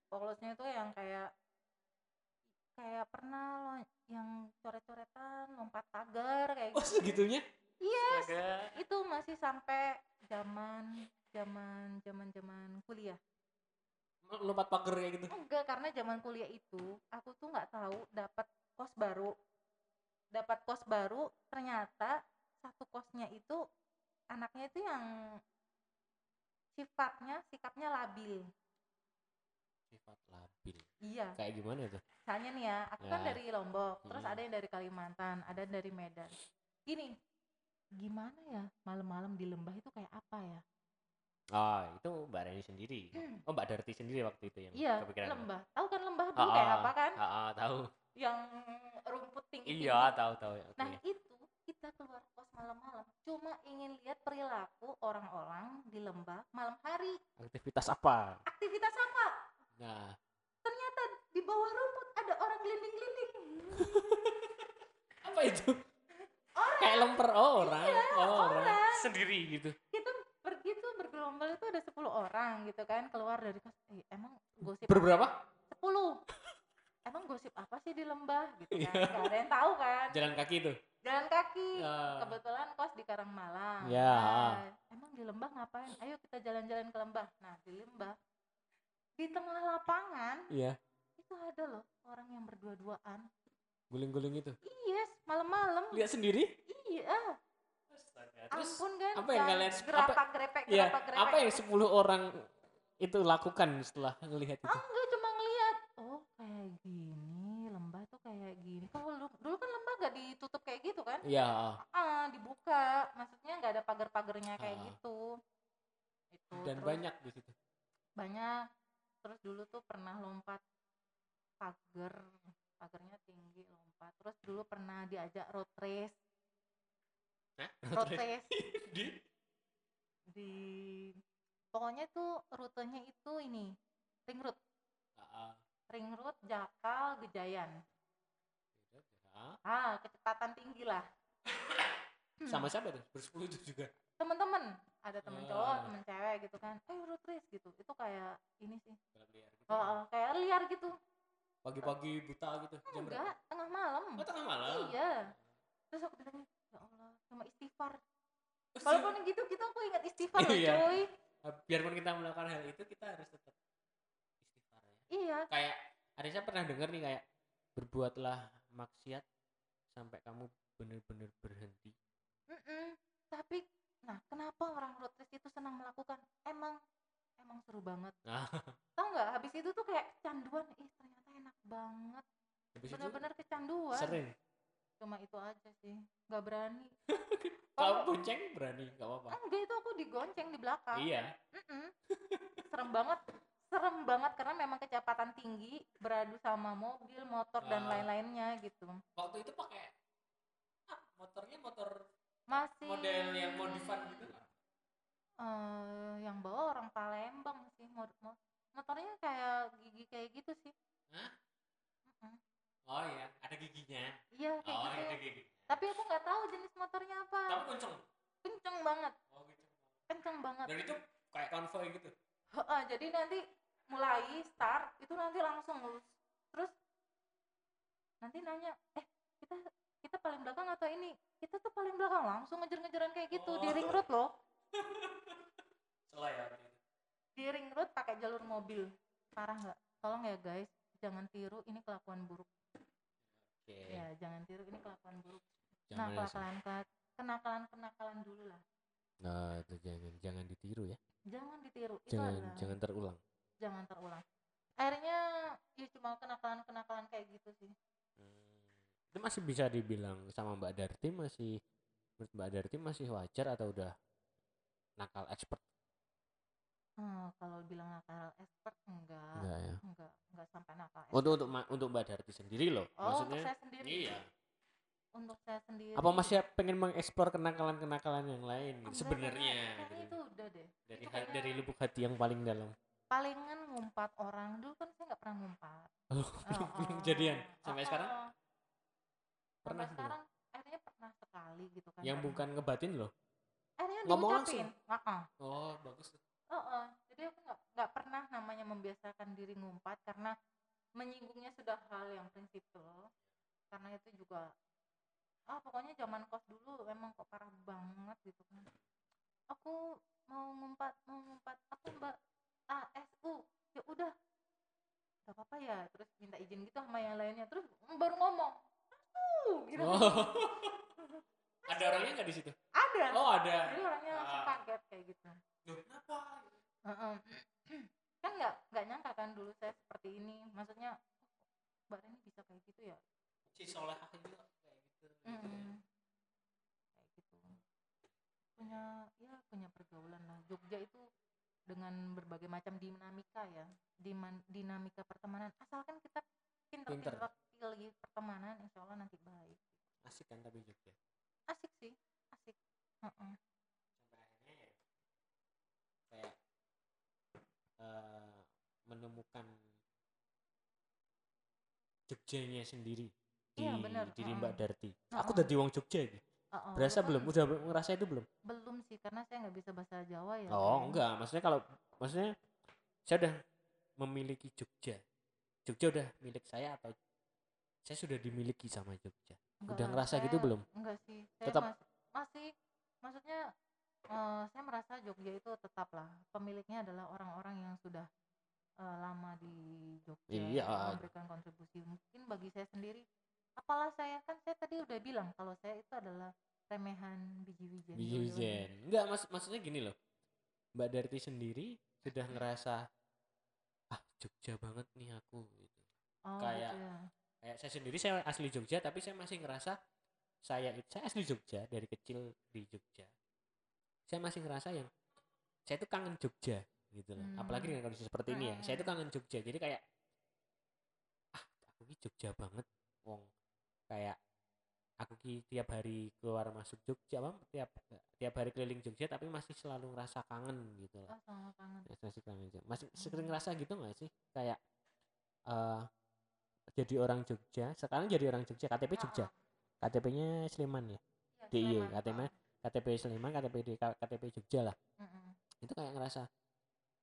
polosnya itu yang kayak kayak pernah lo yang coret-coretan lompat pagar kayak Oh gitu segitunya? Iya Astaga. itu masih sampai zaman zaman zaman zaman kuliah Lompat pagar kayak gitu. enggak karena zaman kuliah itu aku tuh nggak tahu dapat kos baru dapat kos baru ternyata satu kosnya itu anaknya itu yang sifatnya sikapnya labil Sifat labil. iya Kayak gimana tuh? misalnya nih ya aku kan Ya. dari Lombok terus Hmm. ada yang dari Kalimantan ada yang dari Medan gini gimana ya malam-malam di lembah itu kayak apa ya Oh, itu Mbak Reni sendiri. Oh, Mbak Darti sendiri waktu itu yang iya kepikiran. lembah tahu kan lembah Ah, dulu kayak ah, apa kan ah, ah, tahu. yang rumput tinggi Iya, tahu tahu. Oke. Nah itu kita keluar kos malam-malam cuma ingin lihat perilaku orang-orang di lembah malam hari. Aktivitas apa? Aktivitas apa? Nah, Ternyata di bawah rumput ada orang gelinding-gelinding. *laughs* apa itu? Lemper oh, orang. Iya, oh, orang. orang. Sendiri gitu. kita pergi tuh bergelombol itu ada 10 orang gitu kan keluar dari kos. Eh, emang gosip Berberapa? 10 *laughs* Emang gosip apa sih di lembah gitu kan? Iya. Gak ada yang tahu kan. Jalan kaki itu. Jalan kaki. Ah. Kebetulan kos di Karangmalang. Ya. Nah, emang di lembah ngapain? Ayo kita jalan-jalan ke lembah. Nah, di lembah di tengah lapangan Iya, itu ada loh orang yang berdua-duaan. Guling-guling itu. Yes, malam-malam. Lihat sendiri? Iya, Astaga. Terus ampun kan. apa yang kan kalian- apa- gerapak grepek ya, grepek. apa yang 10 orang itu lakukan setelah ngelihat itu? Enggak cuma ngeliat. Oh, kayak gini, lembah tuh kayak gini. Kalau dulu, dulu kan lembah gak ditutup kayak gitu kan? Iya, Ah, dibuka. Maksudnya nggak ada pagar-pagarnya kayak Ah. gitu. Itu. dan terus banyak di situ. banyak. Terus dulu tuh pernah lompat pagar, pagarnya tinggi lompat. Terus dulu pernah diajak road race, Hah? road race *laughs* di di pokoknya tuh rutenya itu ini ring road, Ah, ah. ring road Jakal Gejayan. Ah, Ah, kecepatan tinggi lah. *laughs* sama siapa tuh? Bersepuluh itu juga. temen-temen ada temen cowok Ah. temen cewek gitu kan eh road race gitu itu kayak ini sih Balap liar gitu. oh, kayak liar gitu Pagi-pagi buta gitu. Jam berapa? enggak tengah malam Oh, tengah malam. iya terus aku bilang ya Allah cuma istighfar walaupun gitu gitu aku ingat istighfar loh Iya. cuy biarpun kita melakukan hal itu, kita harus tetap istighfar ya. iya Kayak Arisa pernah denger nih kayak berbuatlah maksiat sampai kamu bener-bener berhenti. mm-mm. tapi nah kenapa orang road itu senang melakukan emang emang seru banget *laughs* tau nggak habis itu tuh kayak kecanduan ih ternyata enak banget bener-bener kecanduan sering. cuma itu aja sih nggak berani *laughs* Kalau bonceng berani, nggak apa-apa. enggak itu aku digonceng di belakang Iya. Mm-mm. serem banget serem banget karena memang kecepatan tinggi beradu sama mobil motor dan Ah. lain-lainnya gitu Waktu itu pakai ah, motornya motor masih model yang modifan gitu? Eh, yang bawa orang Palembang sih mod- mo- motornya kayak gigi kayak gitu sih. Hah? oh iya ada giginya? Iya kayak oh gitu. ada gigi tapi aku nggak tahu jenis motornya apa. Tapi kenceng. Kenceng banget. Oh gitu kenceng banget. Dan itu kayak konvoy gitu? Heeh, jadi nanti mulai start itu nanti langsung lurus terus nanti nanya eh kita kita paling belakang atau ini? Kita tuh paling belakang langsung ngejar-ngejaran kayak gitu Oh. ring road loh salah ya berarti. di ring road pakai jalur mobil. Parah nggak? Tolong ya guys. Jangan tiru ini kelakuan buruk. Oke. Ya jangan tiru ini kelakuan buruk. Jangan nah ya, kenakalan kenakalan kenakalan dulu lah. Nah itu jangan jangan ditiru ya. Jangan ditiru itu jangan adalah jangan terulang. Jangan terulang. Akhirnya ya cuma kenakalan kenakalan kayak gitu sih. Hmm. itu masih bisa dibilang sama Mbak Darti masih menurut Mbak Darti masih wajar atau udah nakal expert Hmm, kalau bilang nakal expert enggak. Enggak ya. Enggak enggak sampai nakal expert. untuk untuk Ma- untuk Mbak Darti sendiri loh oh untuk maksudnya saya sendiri. iya. Untuk saya sendiri. Apa masih pengen mengeksplor kenakalan-kenakalan yang lain gitu, Enggak, sebenarnya kayaknya- kayaknya gitu. itu udah deh. Dari itu ha- kayaknya- dari lubuk hati yang paling dalam. Palingan ngumpat orang dulu kan saya nggak pernah ngumpat. Oh, belum *laughs* belum kejadian? sampai sekarang? sampai Pernah belum? sekarang akhirnya pernah sekali gitu kan yang pernah. bukan ngebatin loh? Akhirnya ngomong Heeh. oh bagus tuh. Heeh. jadi aku nggak nggak pernah namanya membiasakan diri ngumpat karena menyinggungnya sudah hal yang prinsipil. Karena itu juga ah pokoknya zaman kos dulu emang kok parah banget gitu kan. Aku mau ngumpat mau ngumpat aku mbak ASU ya udah. Gak apa-apa ya terus minta izin gitu sama yang lainnya terus baru ngomong "Asu," gitu. Oh. *laughs* Ada orangnya nggak di situ? Ada. Oh ada. Jadi orangnya Ah. Kaget kayak gitu. Loh, kenapa? Heeh. *clears throat* kan nggak nggak nyangka kan dulu saya seperti ini. Maksudnya "Oh, mbak Reni bisa kayak gitu ya? Si solehah juga kayak gitu, gitu ya. Kayak gitu. Punya ya punya pergaulan lah. Jogja itu dengan berbagai macam dinamika ya. Diman, dinamika pertemanan. Asalkan kita Pinter. pinter-pinter pilih pertemanan insya Allah nanti baik. Asik kan tapi Jogja? Asik sih asik. Akhirnya ya kayak eh, menemukan Jogjanya sendiri di Iya, bener. diri. Mbak Darti. Aku Mm-mm. tadi wong Jogja gitu. Heeh, Berasa belum? Udah ngerasa itu belum? belum sih karena saya nggak bisa bahasa Jawa ya Oh, kan. enggak. Maksudnya kalau maksudnya saya udah memiliki Jogja. Jogja udah milik saya atau saya sudah dimiliki sama Jogja. Enggak Udah ngerasa gitu saya- belum? Enggak sih. Saya Tetap- masih, masih maksudnya eh, saya merasa Jogja itu tetaplah pemiliknya adalah orang-orang yang sudah eh, lama di Jogja Iya. memberikan kontribusi. Mungkin bagi saya sendiri apalah saya kan saya tadi udah bilang kalau saya itu adalah remehan biji wijen. Biji wijen. Enggak, mas maksudnya gini loh. Mbak Darti sendiri sudah ngerasa ah Jogja banget nih aku gitu. Oh, Kayak- gitu ya. Kayak saya sendiri saya asli Jogja tapi saya masih ngerasa saya saya asli Jogja dari kecil di Jogja. Saya masih ngerasa yang saya itu kangen Jogja gitu loh. Apalagi Hmm. dengan kondisi seperti ini ya. Saya itu kangen Jogja. Jadi kayak ah aku ini Jogja banget wong kayak aku ki tiap hari keluar masuk Jogja apa tiap tiap hari keliling Jogja tapi masih selalu ngerasa kangen gitu loh Oh, kangen. Ya, masih kangen Jogja. masih sering Hmm. ngerasa gitu nggak sih kayak eh jadi orang Jogja sekarang jadi orang Jogja KTP Jogja KTP-nya Sleman ya Iya, DIY Sleman. KTP KTP Sleman KTP di KTP Jogja lah mm-mm. itu kayak ngerasa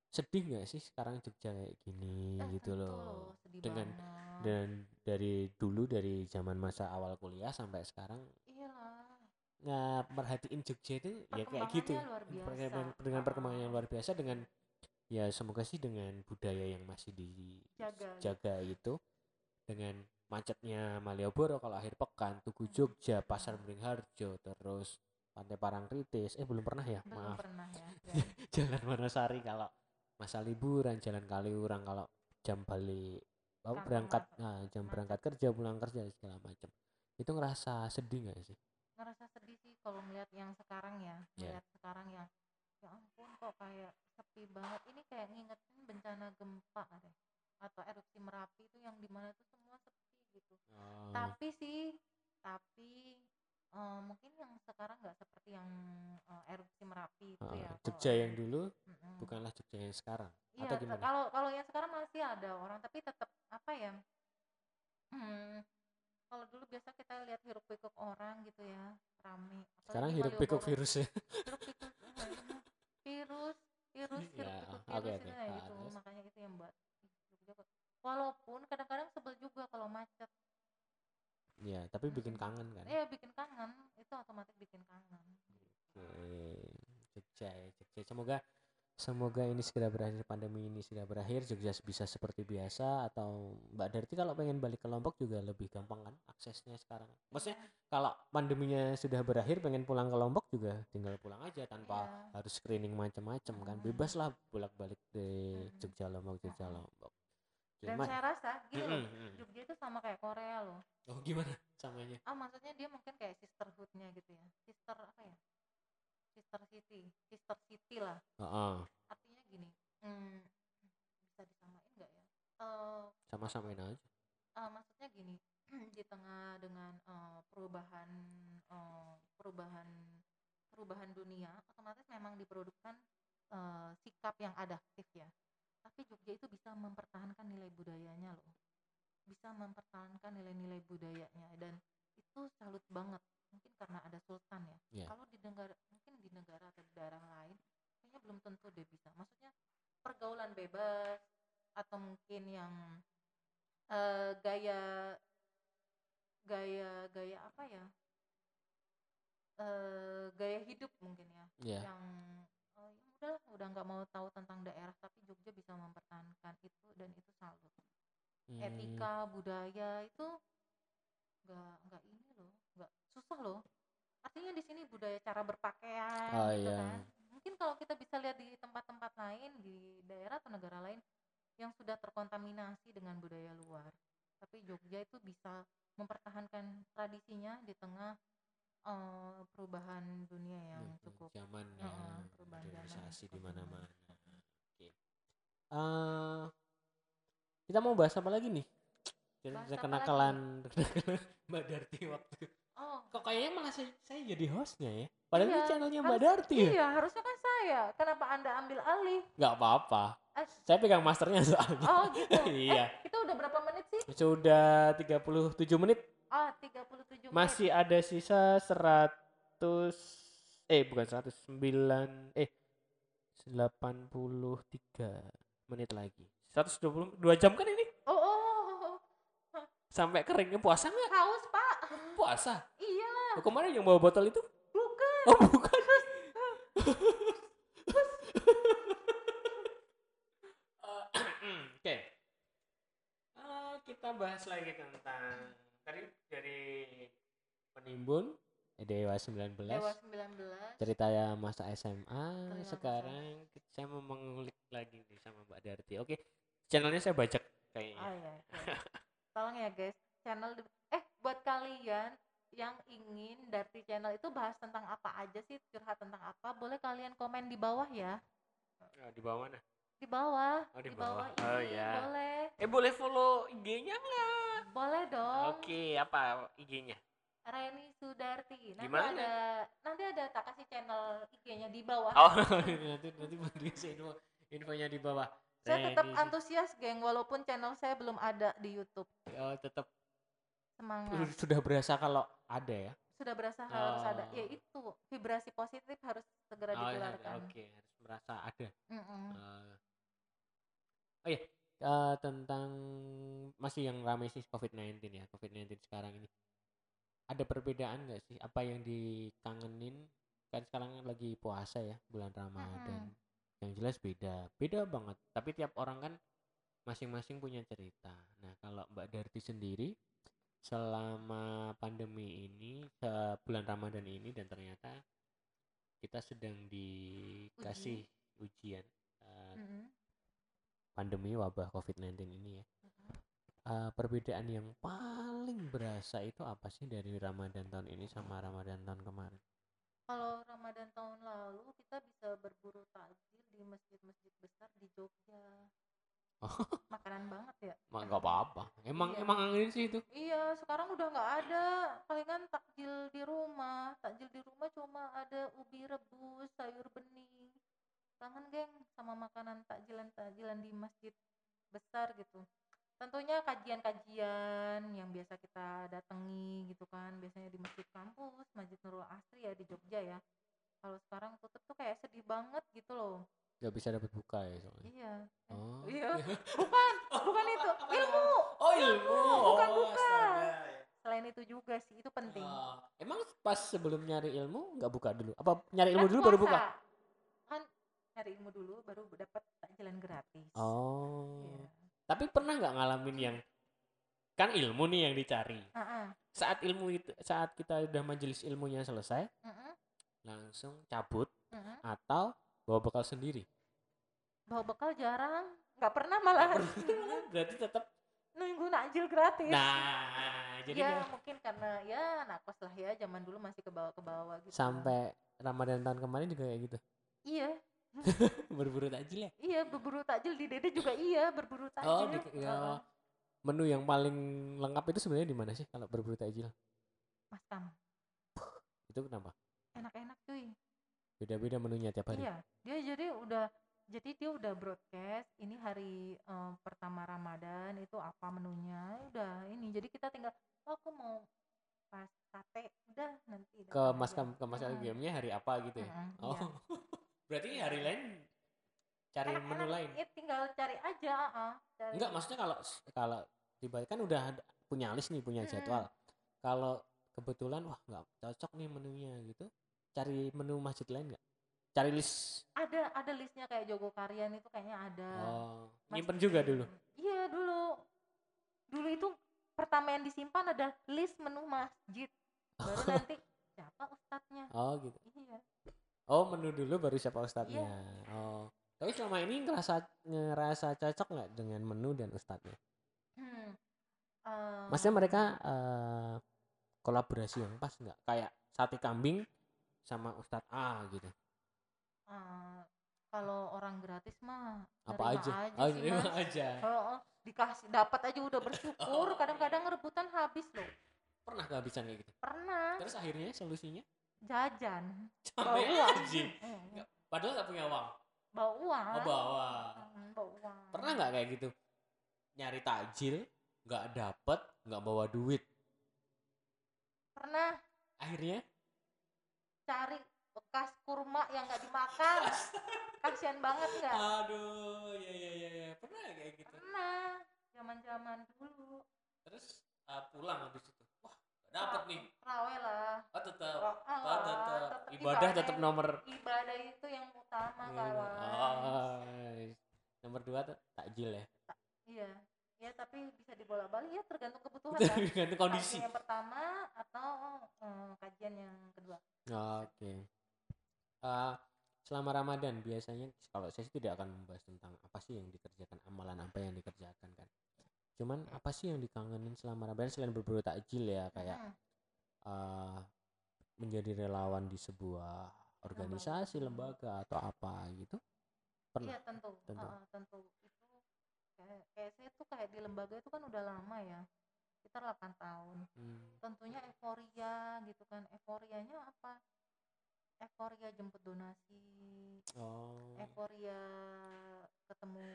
sedih nggak sih sekarang Jogja kayak gini Eh, gitu loh sedih Dengan- banget. dan dari dulu dari zaman masa awal kuliah sampai sekarang iyalah nggak merhatiin Jogja itu ya kayak gitu dengan perkembangan yang luar biasa dengan ya semoga sih dengan budaya yang masih Jaga. dijaga itu dengan macetnya Malioboro kalau akhir pekan Tugu Hmm. Jogja Pasar Beringharjo terus Pantai Parangtritis eh belum pernah ya? Belum maaf. pernah ya, *laughs* ya. Jalan Wonosari kalau masa liburan Jalan Kaliurang kalau jam balik apa, Kantor berangkat nah, jam berangkat kerja pulang kerja segala macam. Itu ngerasa sedih nggak sih? Ngerasa sedih sih kalau melihat yang sekarang ya Ya. melihat sekarang yang ya ampun kok kayak sepi banget. Ini kayak ngingetin bencana gempa deh atau erupsi merapi itu yang di mana tuh semua sepi gitu. Oh, tapi sih tapi eh, mungkin yang sekarang nggak seperti yang eh, erupsi merapi itu oh, ya kalau Jogja yang dulu Mm-mm. bukanlah Jogja yang sekarang Iya, atau gimana kalau kalau yang sekarang masih ada orang tapi tetap apa ya Hmm, kalau dulu biasa kita lihat hiruk pikuk orang gitu ya rame apalagi sekarang hidup pikuk Malioboro. virus ya hiruk pikuk eh, *laughs* virus virus hiruk Ya, pikuk virus itu ya gitu terus? makanya itu yang buat walaupun kadang-kadang sebel juga kalau macet ya tapi bikin Mm-mm. kangen kan ya bikin kangen itu otomatis bikin kangen Oke, Jogja ya, Jogja. Semoga semoga ini segera berakhir pandemi ini segera berakhir Jogja bisa seperti biasa atau Mbak Darti kalau pengen balik ke Lombok juga lebih gampang kan aksesnya sekarang. Maksudnya kalau pandeminya sudah berakhir pengen pulang ke Lombok juga tinggal pulang aja tanpa Iya. harus screening macam-macam kan. Mm. Bebas lah bolak-balik di Mm. Jogja Lombok Jogja. Lombok. Dan saya rasa gini mm. Jogja itu sama kayak Korea loh. Oh gimana samanya? ah maksudnya dia mungkin kayak sisterhoodnya gitu ya. Sister apa ya? Sister city sister city lah. Heeh, artinya gini hmm, bisa disamain nggak ya? Eh, sama-samain aja. eh, maksudnya gini *clears throat* di tengah dengan eh, perubahan eh, perubahan perubahan dunia otomatis memang diproduksikan eh, sikap yang adaptif ya tapi Jogja itu bisa mempertahankan nilai budayanya loh. Bisa mempertahankan nilai-nilai budayanya dan itu salut banget. Mungkin karena ada sultan ya. Iya. kalau di negara mungkin di negara atau di daerah lain kayaknya belum tentu deh bisa. Maksudnya pergaulan bebas atau mungkin yang eh, gaya gaya gaya apa ya? Eh gaya hidup mungkin ya. Iya. yang udah udah nggak mau tahu tentang daerah tapi Jogja bisa mempertahankan itu dan itu salut Hmm, etika budaya itu nggak nggak ini loh nggak susah loh. Artinya di sini budaya cara berpakaian Oh, gitu iya. kan. Mungkin kalau kita bisa lihat di tempat-tempat lain di daerah atau negara lain yang sudah terkontaminasi dengan budaya luar tapi Jogja itu bisa mempertahankan tradisinya di tengah eh, perubahan dunia yang Iya, cukup zaman ya perubahan zaman modernisasi di mana-mana. Oke. Eh, kita mau bahas apa lagi nih? Bahas apa kenakalan *laughs* Mbak Darti waktu oh. Kok kayaknya malah saya, saya jadi hostnya ya? Padahal ini Iya, channelnya Mbak harus- Darti ya? iya harusnya kan saya. Kenapa anda ambil alih? Nggak apa-apa. Eh, saya pegang masternya soalnya. Oh gitu. *laughs* Iya. Eh, kita udah berapa menit sih? sudah 37 menit Ah, 37 menit. masih ada sisa 100 eh bukan 109 eh 83 menit lagi 120 2 jam kan ini Oh, oh, oh, oh. sampai keringnya puasa nggak haus, Pak. puasa Iyalah, oh, kemarin yang bawa botol itu bukan. oh bukan *laughs* Eh, *clears throat* oke Eh, kita bahas lagi tentang tadi dari penimbun Dewa 19 Dewa 19. cerita ya masa SMA Terima sekarang saya mau mengulik lagi nih sama Mbak Darti oke channelnya saya bajak kayaknya Oh iya. iya. Tolong ya, guys. Channel eh buat kalian yang ingin Darti channel itu bahas tentang apa aja sih, curhat tentang apa, boleh kalian komen di bawah ya. Oh, di bawah mana Di bawah. Oh, di bawah. ini, Oh, iya. Boleh. eh boleh follow IG-nya nggak Boleh dong. oke apa IG-nya Reni Sudarti. Nanti Gimana? ada nanti ada tak kasih channel IG-nya di bawah. oh *laughs* nanti nanti bisa info infonya di bawah saya tetap Reni. antusias, geng, walaupun channel saya belum ada di YouTube. oh, tetap Semangat. sudah berasa kalau ada ya Sudah berasa harus ada. Oh. Ya itu, vibrasi positif harus segera Oh, ya, ditularkan. oke harus merasa ada Mm-mm. Eh, oh iya eh, tentang masih yang ramai sih COVID-19 ya COVID-19 sekarang ini. Ada perbedaan nggak sih apa yang dikangenin? Kan sekarang lagi puasa ya bulan Ramadan. Yang jelas beda beda banget. Tapi tiap orang kan masing-masing punya cerita. Nah kalau Mbak Darti sendiri selama pandemi ini bulan Ramadan ini dan ternyata kita sedang dikasih ujian eh, Mm-mm. Pandemi wabah COVID-19 ini ya. Eh, perbedaan yang paling berasa itu apa sih dari Ramadan tahun ini sama Ramadan tahun kemarin? Kalau Ramadan tahun lalu kita bisa berburu takjil di masjid-masjid besar di Jogja. *laughs* Makanan banget ya. Mak nggak apa-apa. Emang Iya. emang angin sih itu. Iya, sekarang udah nggak ada. Palingan takjil di rumah. Takjil di rumah cuma ada ubi rebus, sayur bening. Kangen geng sama makanan takjilan-takjilan di masjid besar gitu. tentunya kajian-kajian yang biasa kita datangi gitu kan. Biasanya di masjid kampus masjid Nurul Asri ya di Jogja ya. Kalau sekarang tutup tuh kayak sedih banget gitu loh. Nggak bisa dapat buka ya soalnya? Iya. Eh, oh. iya. Bukan bukan itu. Ilmu. Oh ilmu. Bukan, bukan. astaga. selain itu juga sih itu penting. Oh, emang pas sebelum nyari ilmu nggak buka dulu? Apa nyari ilmu Kan dulu baru buka? puasa. Cari ilmu dulu baru dapat takjilan gratis. Oh. Iya. tapi pernah nggak ngalamin yang kan ilmu nih yang dicari. Ah, ah. saat ilmu itu saat kita udah majelis ilmunya selesai Mm-mm, langsung cabut mm-mm. atau bawa bekal sendiri? Bawa bekal jarang. Nggak pernah malah. *laughs* Berarti tetap nunggu nakjil gratis. Nah jadi ya mungkin karena ya nakos lah ya zaman dulu masih ke bawah ke bawah gitu. Sampai Ramadan tahun kemarin juga kayak gitu? Iya *laughs* berburu takjil ya? Iya berburu takjil di dede juga iya berburu takjil. oh di, ya, Heeh. menu yang paling lengkap itu sebenarnya di mana sih kalau berburu takjil? Mas Tam itu kenapa? Enak-enak cuy. Beda-beda menunya tiap hari? Iya. Dia jadi udah jadi dia udah broadcast ini hari eh, pertama Ramadan itu apa menunya udah ini. Jadi kita tinggal oh aku mau pas sate. Udah nanti ke mas ke mas gamenya hari apa gitu ya? Heeh, oh. iya. Berarti hari lain cari Enak-enak, menu lain? ya tinggal cari aja ah, cari. enggak maksudnya kalau kalau tiba kan udah ada, punya list nih punya jadwal. Kalau kebetulan wah nggak cocok nih menunya gitu. Cari menu masjid lain nggak cari list. Ada ada listnya kayak Jogo Karyan itu kayaknya ada. Oh nyimpen juga dulu? Iya dulu. Dulu itu pertama yang disimpan ada list menu masjid. Baru *laughs* nanti siapa ustadznya? Oh gitu. Iya oh menu dulu baru siapa ustadznya? Iya. oh. Tapi selama ini ngerasa ngerasa cocok nggak dengan menu dan ustadznya? Hmm. eh, maksudnya mereka eh, kolaborasi yang pas nggak? Kayak sate kambing sama ustadz A gitu. Eh, kalau orang gratis mah apa aja, aja oh sih, Mas. aja. Heeh, dikasih dapat aja udah bersyukur. Oh, *laughs* kadang-kadang rebutan habis loh. Pernah kehabisan kayak gitu? Pernah. Terus akhirnya solusinya jajan. Sampai uang. Nggak, padahal nggak punya uang. Bawa uang. Oh bawa. Bawa uang. Pernah nggak kayak gitu? Nyari takjil nggak dapet nggak bawa duit. Pernah. Akhirnya? Cari bekas kurma yang nggak dimakan. *laughs* Kasihan banget nggak? Aduh ya ya ya ya pernah kayak gitu? Pernah. Zaman zaman dulu. Terus uh, pulang habis itu nggak dapet nih. rawe lah. Oh tetap oh tetap ibadah tetap nomor ibadah itu yang utama Iya. kawan. Oh, nomor dua takjil ya? Iya. Ya tapi bisa dibolak balik ya tergantung kebutuhan *laughs* kan. Tergantung kondisi. Yang pertama atau eh, kajian yang kedua. Oke. Eh, selama Ramadan biasanya kalau saya sih tidak akan membahas tentang apa sih yang dikerjakan amalan apa yang dikerjakan kan cuman apa sih yang dikangenin selama Ramadan selain berburu takjil ya? Kayak eh, menjadi relawan di sebuah organisasi lembaga. atau apa gitu? Pernah? Iya tentu. Tentu. eh, tentu. Itu kayak, kayak saya tuh kayak di lembaga itu kan udah lama ya. Sekitar 8 tahun. Hmm, tentunya euforia gitu kan. Euforianya apa? Euforia jemput donasi. Oh. Euforia ketemu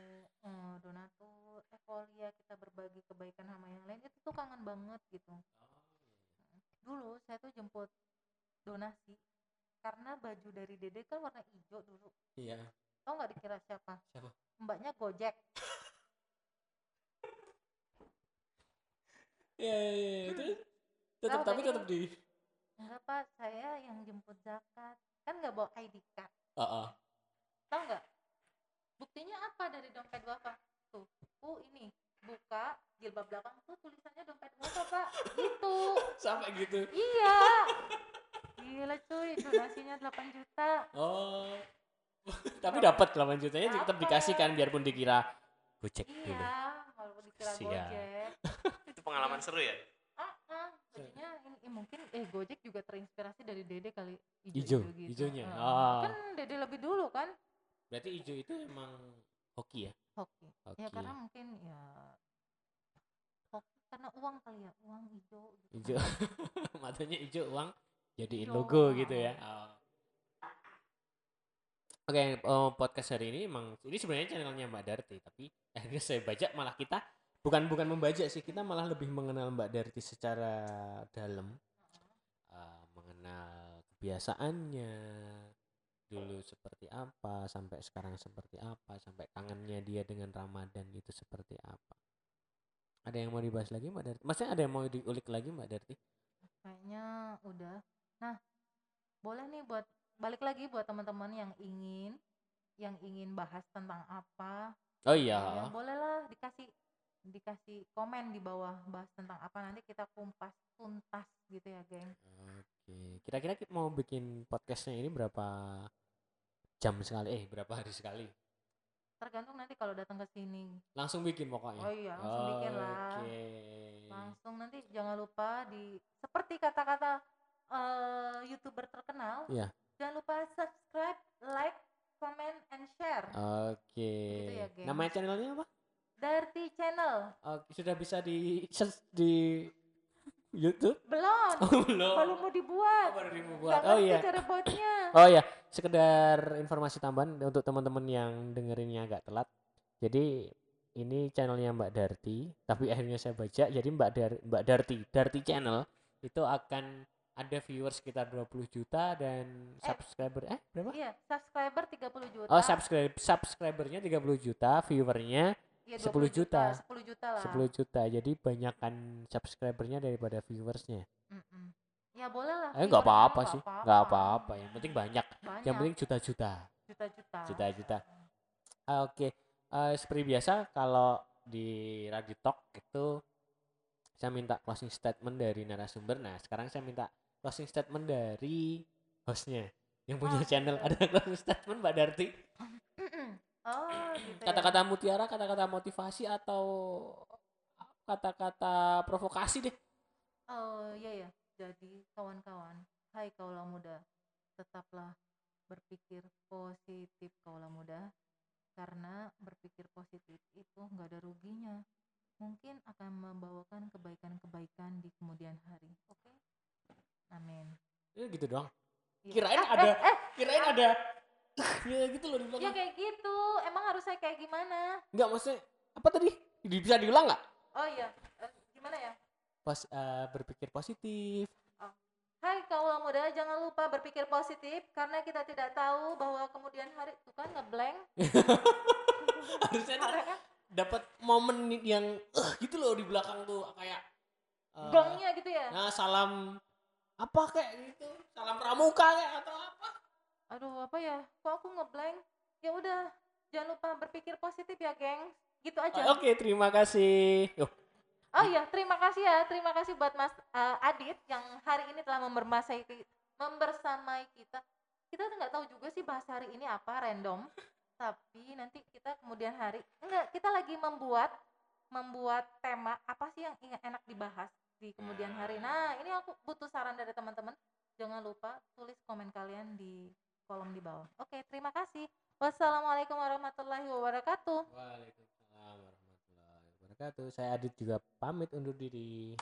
eh, donatur euforia kita berbagi kebaikan sama yang lain itu tuh kangen banget gitu. Dulu saya tuh jemput donasi karena baju dari dede kan warna hijau dulu. Iya. Tau nggak dikira siapa? Siapa? mbaknya gojek. *laughs* Iya, iya, iya. Terus? Tetap Tahu tapi tadi? tetap di. enggak pak. Saya yang jemput zakat. Kan nggak bawa ID card. Heeh. tau nggak buktinya apa dari dompet bapak tuh uh ini buka jilbab belakang tuh tulisannya dompet bapak pak gitu *laughs* Sampai gitu. iya gila cuy donasinya 8 juta Oh. *laughs* tapi dapat 8 jutanya tetap Dapet. dikasih kan biarpun dikira gocek dulu. iya walaupun dikira gojek *laughs* Itu pengalaman seru ya? ah ah bajunya ini, eh, mungkin eh gojek juga terinspirasi dari dede kali Ijo, gitu. ijonya. Heeh. Ah. kan dede lebih dulu kan Berarti hijau itu emang hoki ya? hoki Hoki. ya karena mungkin ya hoki karena uang kali ya uang hijau gitu hijau. *laughs* Matanya hijau uang jadiin Hijau, logo gitu ya. Oh. Oke, oh, podcast hari ini emang ini sebenarnya channelnya Mbak Darti, tapi akhirnya saya baca malah kita bukan bukan membajak sih kita malah lebih mengenal Mbak Darti secara dalam Eh, mengenal kebiasaannya dulu seperti apa sampai sekarang seperti apa sampai kangennya dia dengan Ramadan itu seperti apa. Ada yang mau dibahas lagi Mbak Darti? Maksudnya ada yang mau diulik lagi Mbak Darti? Kayaknya udah. Nah boleh nih buat balik lagi buat teman-teman yang ingin yang ingin bahas tentang apa. Oh ya iya bolehlah dikasih dikasih komen di bawah bahas tentang apa. Nanti kita kumpas tuntas gitu ya geng. Oke. Kira-kira kita mau bikin podcastnya ini berapa jam sekali eh berapa hari sekali? Tergantung nanti kalau datang ke sini. Langsung bikin pokoknya? Oh iya langsung bikin lah. Oke. Langsung nanti jangan lupa di seperti kata-kata eh, youtuber terkenal Iya. jangan lupa subscribe like comment and share. Oke. Gitu ya, namanya channelnya apa? Dirty Channel. Oke, sudah bisa di search di YouTube? belum Oh, belum. baru mau dibuat Oh, baru dibuat. Oh iya. cara buatnya Oh ya, sekedar informasi tambahan untuk teman-teman yang dengerinnya agak telat. Jadi ini channelnya Mbak Darti, tapi akhirnya saya baca jadi Mbak Dar Mbak Darti, Darti channel itu akan ada viewers sekitar 20 juta dan Eh. subscriber eh berapa? iya subscriber 30 juta Oh, subscribe subscribernya 30 juta, viewernya Iya, 10 20 juta. 10 juta lah 10 juta. Jadi banyakkan subscribernya daripada viewersnya. Mm-mm. ya boleh lah Eh nggak apa-apa sih, nggak apa-apa. Yang penting banyak. banyak Yang penting juta-juta. juta-juta Juta-juta. Ah, Oke, Eh, seperti biasa kalau di Radio Talk itu saya minta closing statement dari narasumber. Nah, sekarang saya minta closing statement dari hostnya yang punya Oh, channel. Ada closing statement Mbak Darti? Oh gitu ya. Kata-kata mutiara, kata-kata motivasi atau kata-kata provokasi deh. Oh iya ya. Jadi kawan-kawan, hai kaulah muda, tetaplah berpikir positif kaulah muda, karena berpikir positif itu nggak ada ruginya. Mungkin akan membawakan kebaikan-kebaikan di kemudian hari. Oke? Amin. Ya gitu doang. Iya. Kirain Ah, ada, eh, eh, kirain ada. *laughs* ya gitu loh di belakang. kayak gitu. Emang harus saya kayak gimana? Enggak maksudnya apa tadi? Di- Bisa diulang nggak? Oh iya, Eh, gimana ya? Pas eh, berpikir positif. Hai kaulah muda, jangan lupa berpikir positif karena kita tidak tahu bahwa kemudian hari itu kan ngeblank. *laughs* Harusnya dapat momen yang eh gitu loh di belakang tuh kayak eh, gongnya gitu ya. Nah, salam apa kayak gitu? Salam pramuka kayak atau apa? Aduh, apa ya? Kok aku ngeblank? Ya udah, jangan lupa berpikir positif ya, geng. Gitu aja. Oke, terima kasih. Oh iya, terima kasih ya. Terima kasih buat Mas eh, Adit yang hari ini telah membermasai membersamai kita. Kita tuh nggak tahu juga sih bahas hari ini apa, random. Tapi nanti kita kemudian hari enggak, kita lagi membuat membuat tema apa sih yang enak dibahas di kemudian hari. Nah, ini aku butuh saran dari teman-teman. Jangan lupa tulis komen kalian di kolom di bawah. Oke, terima kasih. Wassalamualaikum warahmatullahi wabarakatuh. Waalaikumsalam warahmatullahi wabarakatuh. Saya Adit juga pamit undur diri.